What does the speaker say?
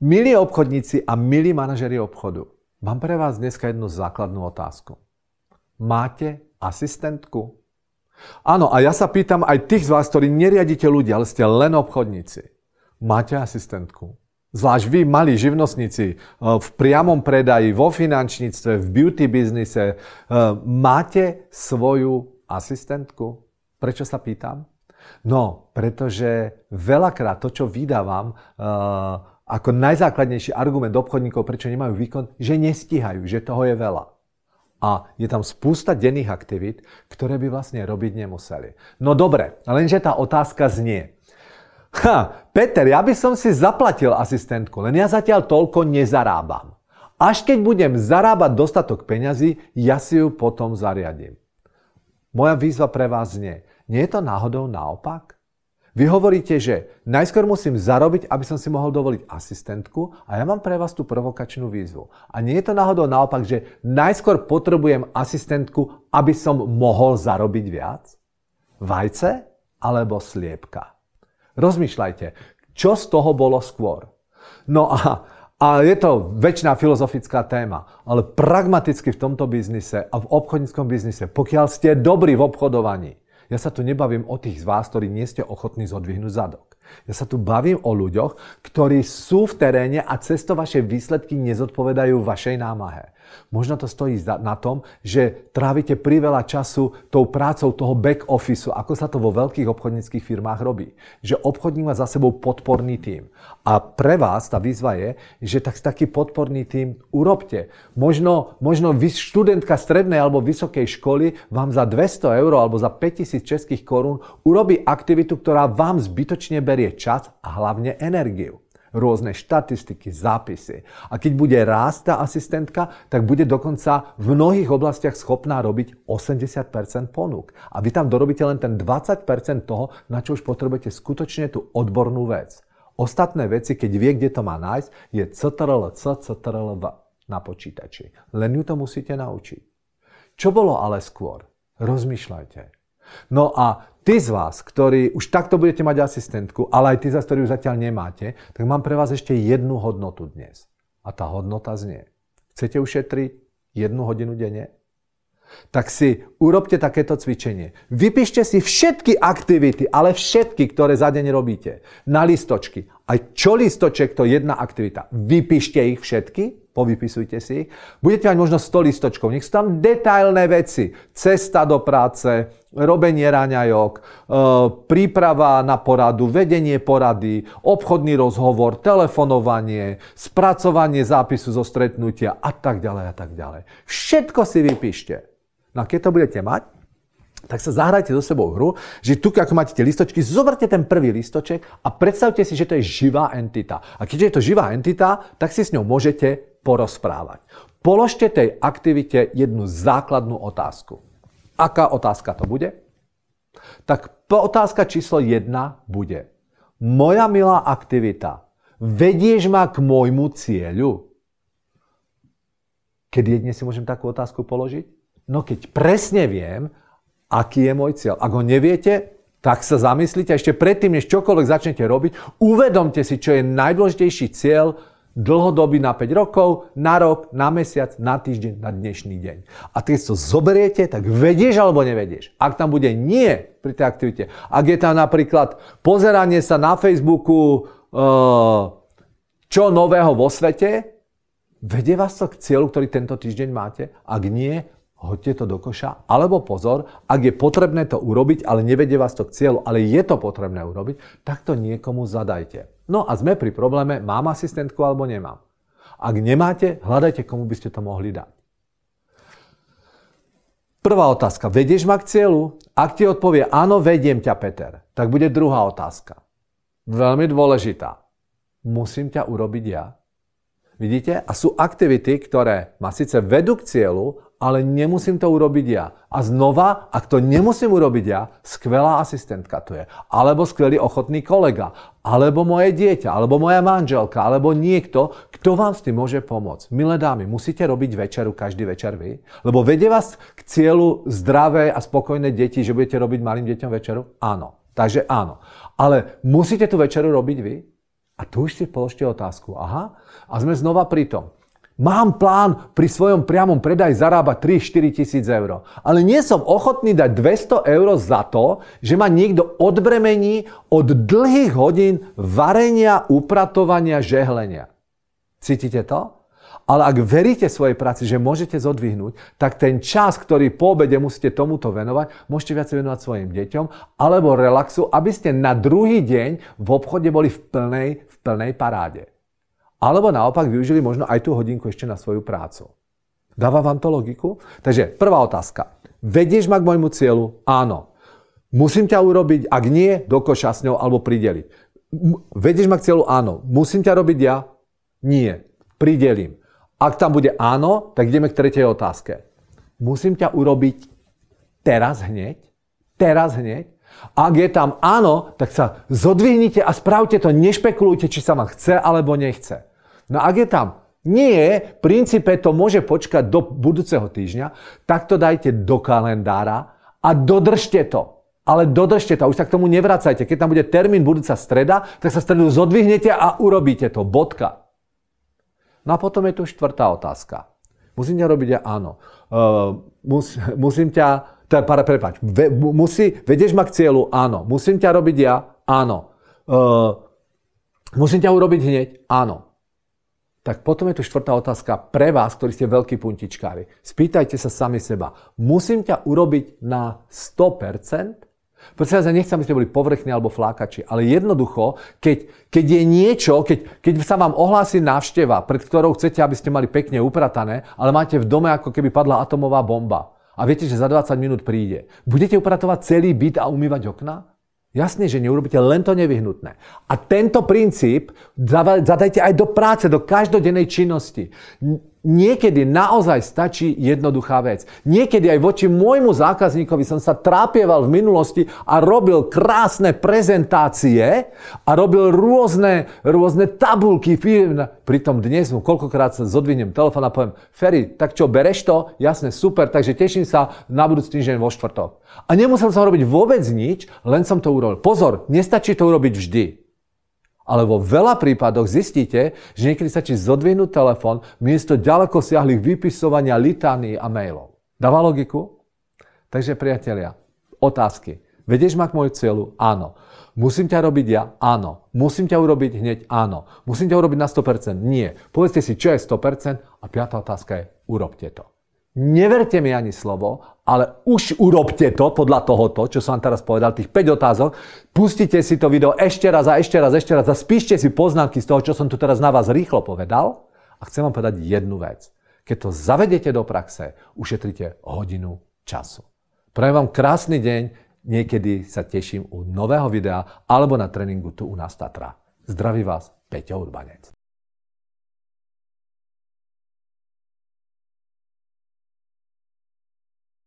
Milí obchodníci a milí manažeri obchodu, mám pre vás dneska jednu základnú otázku. Máte asistentku? Áno, a ja sa pýtam aj tých z vás, ktorí neriadite ľudí, ale ste len obchodníci. Máte asistentku? Zvlášť vy, malí živnostníci, eh, v priamom predaji, vo finančníctve, v beauty biznise, eh, máte svoju asistentku? Prečo sa pýtam? No, pretože veľakrát to, čo vydávam, uh, ako najzákladnejší argument obchodníkov, prečo nemajú výkon, že nestíhajú, že toho je veľa. A je tam spústa denných aktivít, ktoré by vlastne robiť nemuseli. No dobre, lenže tá otázka znie. Ha, Peter, ja by som si zaplatil asistentku, len ja zatiaľ toľko nezarábam. Až keď budem zarábať dostatok peňazí, ja si ju potom zariadím. Moja výzva pre vás znie. Nie je to náhodou naopak? Vy hovoríte, že najskôr musím zarobiť, aby som si mohol dovoliť asistentku a ja mám pre vás tú provokačnú výzvu. A nie je to náhodou naopak, že najskôr potrebujem asistentku, aby som mohol zarobiť viac? Vajce alebo sliepka? Rozmýšľajte, čo z toho bolo skôr? No a, a je to väčšiná filozofická téma, ale pragmaticky v tomto biznise a v obchodníckom biznise, pokiaľ ste dobrí v obchodovaní, ja sa tu nebavím o tých z vás, ktorí nie ste ochotní zodvihnúť zadok. Ja sa tu bavím o ľuďoch, ktorí sú v teréne a cez to vaše výsledky nezodpovedajú vašej námahe. Možno to stojí na tom, že trávite priveľa času tou prácou toho back office, ako sa to vo veľkých obchodníckých firmách robí. Že obchodník má za sebou podporný tím. A pre vás tá výzva je, že tak, taký podporný tím urobte. Možno, možno študentka strednej alebo vysokej školy vám za 200 eur alebo za 5000 českých korún urobí aktivitu, ktorá vám zbytočne berie čas a hlavne energiu rôzne štatistiky, zápisy. A keď bude rásť tá asistentka, tak bude dokonca v mnohých oblastiach schopná robiť 80% ponúk. A vy tam dorobíte len ten 20% toho, na čo už potrebujete skutočne tú odbornú vec. Ostatné veci, keď vie, kde to má nájsť, je CTRL-C, CTRL-V na počítači. Len ju to musíte naučiť. Čo bolo ale skôr? Rozmýšľajte. No a tí z vás, ktorí už takto budete mať asistentku, ale aj tí z vás, ktorí ju zatiaľ nemáte, tak mám pre vás ešte jednu hodnotu dnes. A tá hodnota znie. Chcete ušetriť jednu hodinu denne? Tak si urobte takéto cvičenie. Vypíšte si všetky aktivity, ale všetky, ktoré za deň robíte, na listočky. Aj čo listoček, to jedna aktivita. Vypíšte ich všetky povypisujte si ich. Budete mať možno 100 listočkov, nech sú tam detailné veci. Cesta do práce, robenie raňajok, e, príprava na poradu, vedenie porady, obchodný rozhovor, telefonovanie, spracovanie zápisu zo stretnutia a tak ďalej a tak ďalej. Všetko si vypíšte. No a keď to budete mať, tak sa zahrajte so sebou hru, že tu, ako máte tie listočky, zoberte ten prvý listoček a predstavte si, že to je živá entita. A keďže je to živá entita, tak si s ňou môžete porozprávať. Položte tej aktivite jednu základnú otázku. Aká otázka to bude? Tak otázka číslo jedna bude. Moja milá aktivita, vedieš ma k môjmu cieľu? Kedy jedne si môžem takú otázku položiť? No keď presne viem, aký je môj cieľ. Ak ho neviete, tak sa zamyslite ešte predtým, než čokoľvek začnete robiť, uvedomte si, čo je najdôležitejší cieľ dlhodobý na 5 rokov, na rok, na mesiac, na týždeň, na dnešný deň. A keď to zoberiete, tak vedieš alebo nevedieš. Ak tam bude nie pri tej aktivite, ak je tam napríklad pozeranie sa na Facebooku, eh, čo nového vo svete, vedie vás to k cieľu, ktorý tento týždeň máte? Ak nie, hoďte to do koša. Alebo pozor, ak je potrebné to urobiť, ale nevedie vás to k cieľu, ale je to potrebné urobiť, tak to niekomu zadajte. No a sme pri probléme, mám asistentku alebo nemám. Ak nemáte, hľadajte, komu by ste to mohli dať. Prvá otázka. Vedieš ma k cieľu? Ak ti odpovie áno, vediem ťa, Peter, tak bude druhá otázka. Veľmi dôležitá. Musím ťa urobiť ja? Vidíte? A sú aktivity, ktoré ma síce vedú k cieľu, ale nemusím to urobiť ja. A znova, ak to nemusím urobiť ja, skvelá asistentka to je. Alebo skvelý ochotný kolega. Alebo moje dieťa, alebo moja manželka, alebo niekto, kto vám s tým môže pomôcť. Milé dámy, musíte robiť večeru každý večer vy? Lebo vedie vás k cieľu zdravé a spokojné deti, že budete robiť malým deťom večeru? Áno. Takže áno. Ale musíte tú večeru robiť vy? A tu už si položte otázku. Aha, a sme znova pri tom. Mám plán pri svojom priamom predaji zarábať 3-4 tisíc eur. Ale nie som ochotný dať 200 eur za to, že ma niekto odbremení od dlhých hodín varenia, upratovania, žehlenia. Cítite to? Ale ak veríte svojej práci, že môžete zodvihnúť, tak ten čas, ktorý po obede musíte tomuto venovať, môžete viac venovať svojim deťom alebo relaxu, aby ste na druhý deň v obchode boli v plnej, v plnej paráde. Alebo naopak využili možno aj tú hodinku ešte na svoju prácu. Dáva vám to logiku? Takže prvá otázka. Vedieš ma k môjmu cieľu? Áno. Musím ťa urobiť? Ak nie, do koša s ňou alebo prideliť. Vedieš ma k cieľu? Áno. Musím ťa robiť ja? Nie. Pridelím. Ak tam bude áno, tak ideme k tretej otázke. Musím ťa urobiť teraz hneď? Teraz hneď? Ak je tam áno, tak sa zodvihnite a spravte to, nešpekulujte, či sa vám chce alebo nechce. No ak je tam nie, v princípe to môže počkať do budúceho týždňa, tak to dajte do kalendára a dodržte to. Ale dodržte to, už sa k tomu nevracajte. Keď tam bude termín budúca streda, tak sa stredu zodvihnete a urobíte to. Bodka. No a potom je tu štvrtá otázka. Musím ťa robiť ja áno. Uh, mus, musím ťa, teda, prepáč, ve, musí, vedieš ma k cieľu? Áno. Musím ťa robiť ja? Áno. Uh, musím ťa urobiť hneď? Áno. Tak potom je tu štvrtá otázka pre vás, ktorí ste veľkí puntičkári. Spýtajte sa sami seba. Musím ťa urobiť na 100%? Pretože ja nechcem, aby ste boli povrchní alebo flákači, ale jednoducho, keď, keď je niečo, keď, keď sa vám ohlási návšteva, pred ktorou chcete, aby ste mali pekne upratané, ale máte v dome ako keby padla atomová bomba a viete, že za 20 minút príde, budete upratovať celý byt a umývať okna? Jasne, že neurobíte len to nevyhnutné. A tento princíp zadajte aj do práce, do každodennej činnosti. Niekedy naozaj stačí jednoduchá vec. Niekedy aj voči môjmu zákazníkovi som sa trápieval v minulosti a robil krásne prezentácie a robil rôzne, rôzne tabulky. Pritom dnes mu koľkokrát sa zodvihnem telefón a poviem, Ferry, tak čo, bereš to? Jasne, super, takže teším sa na budúci týždeň vo štvrtok. A nemusel som robiť vôbec nič, len som to urobil. Pozor, nestačí to urobiť vždy. Ale vo veľa prípadoch zistíte, že niekedy stačí zodvihnúť telefón miesto ďaleko siahlých vypisovania litány a mailov. Dáva logiku? Takže priatelia, otázky. Vedieš ma k môjmu cieľu? Áno. Musím ťa robiť ja? Áno. Musím ťa urobiť hneď? Áno. Musím ťa urobiť na 100%? Nie. Povedzte si, čo je 100% a piatá otázka je, urobte to. Neverte mi ani slovo, ale už urobte to podľa tohoto, čo som vám teraz povedal, tých 5 otázok. Pustite si to video ešte raz a ešte raz, ešte raz a spíšte si poznámky z toho, čo som tu teraz na vás rýchlo povedal. A chcem vám povedať jednu vec. Keď to zavedete do praxe, ušetríte hodinu času. Prajem vám krásny deň, niekedy sa teším u nového videa alebo na tréningu tu u nás Tatra. Zdraví vás, Peťo Urbanec.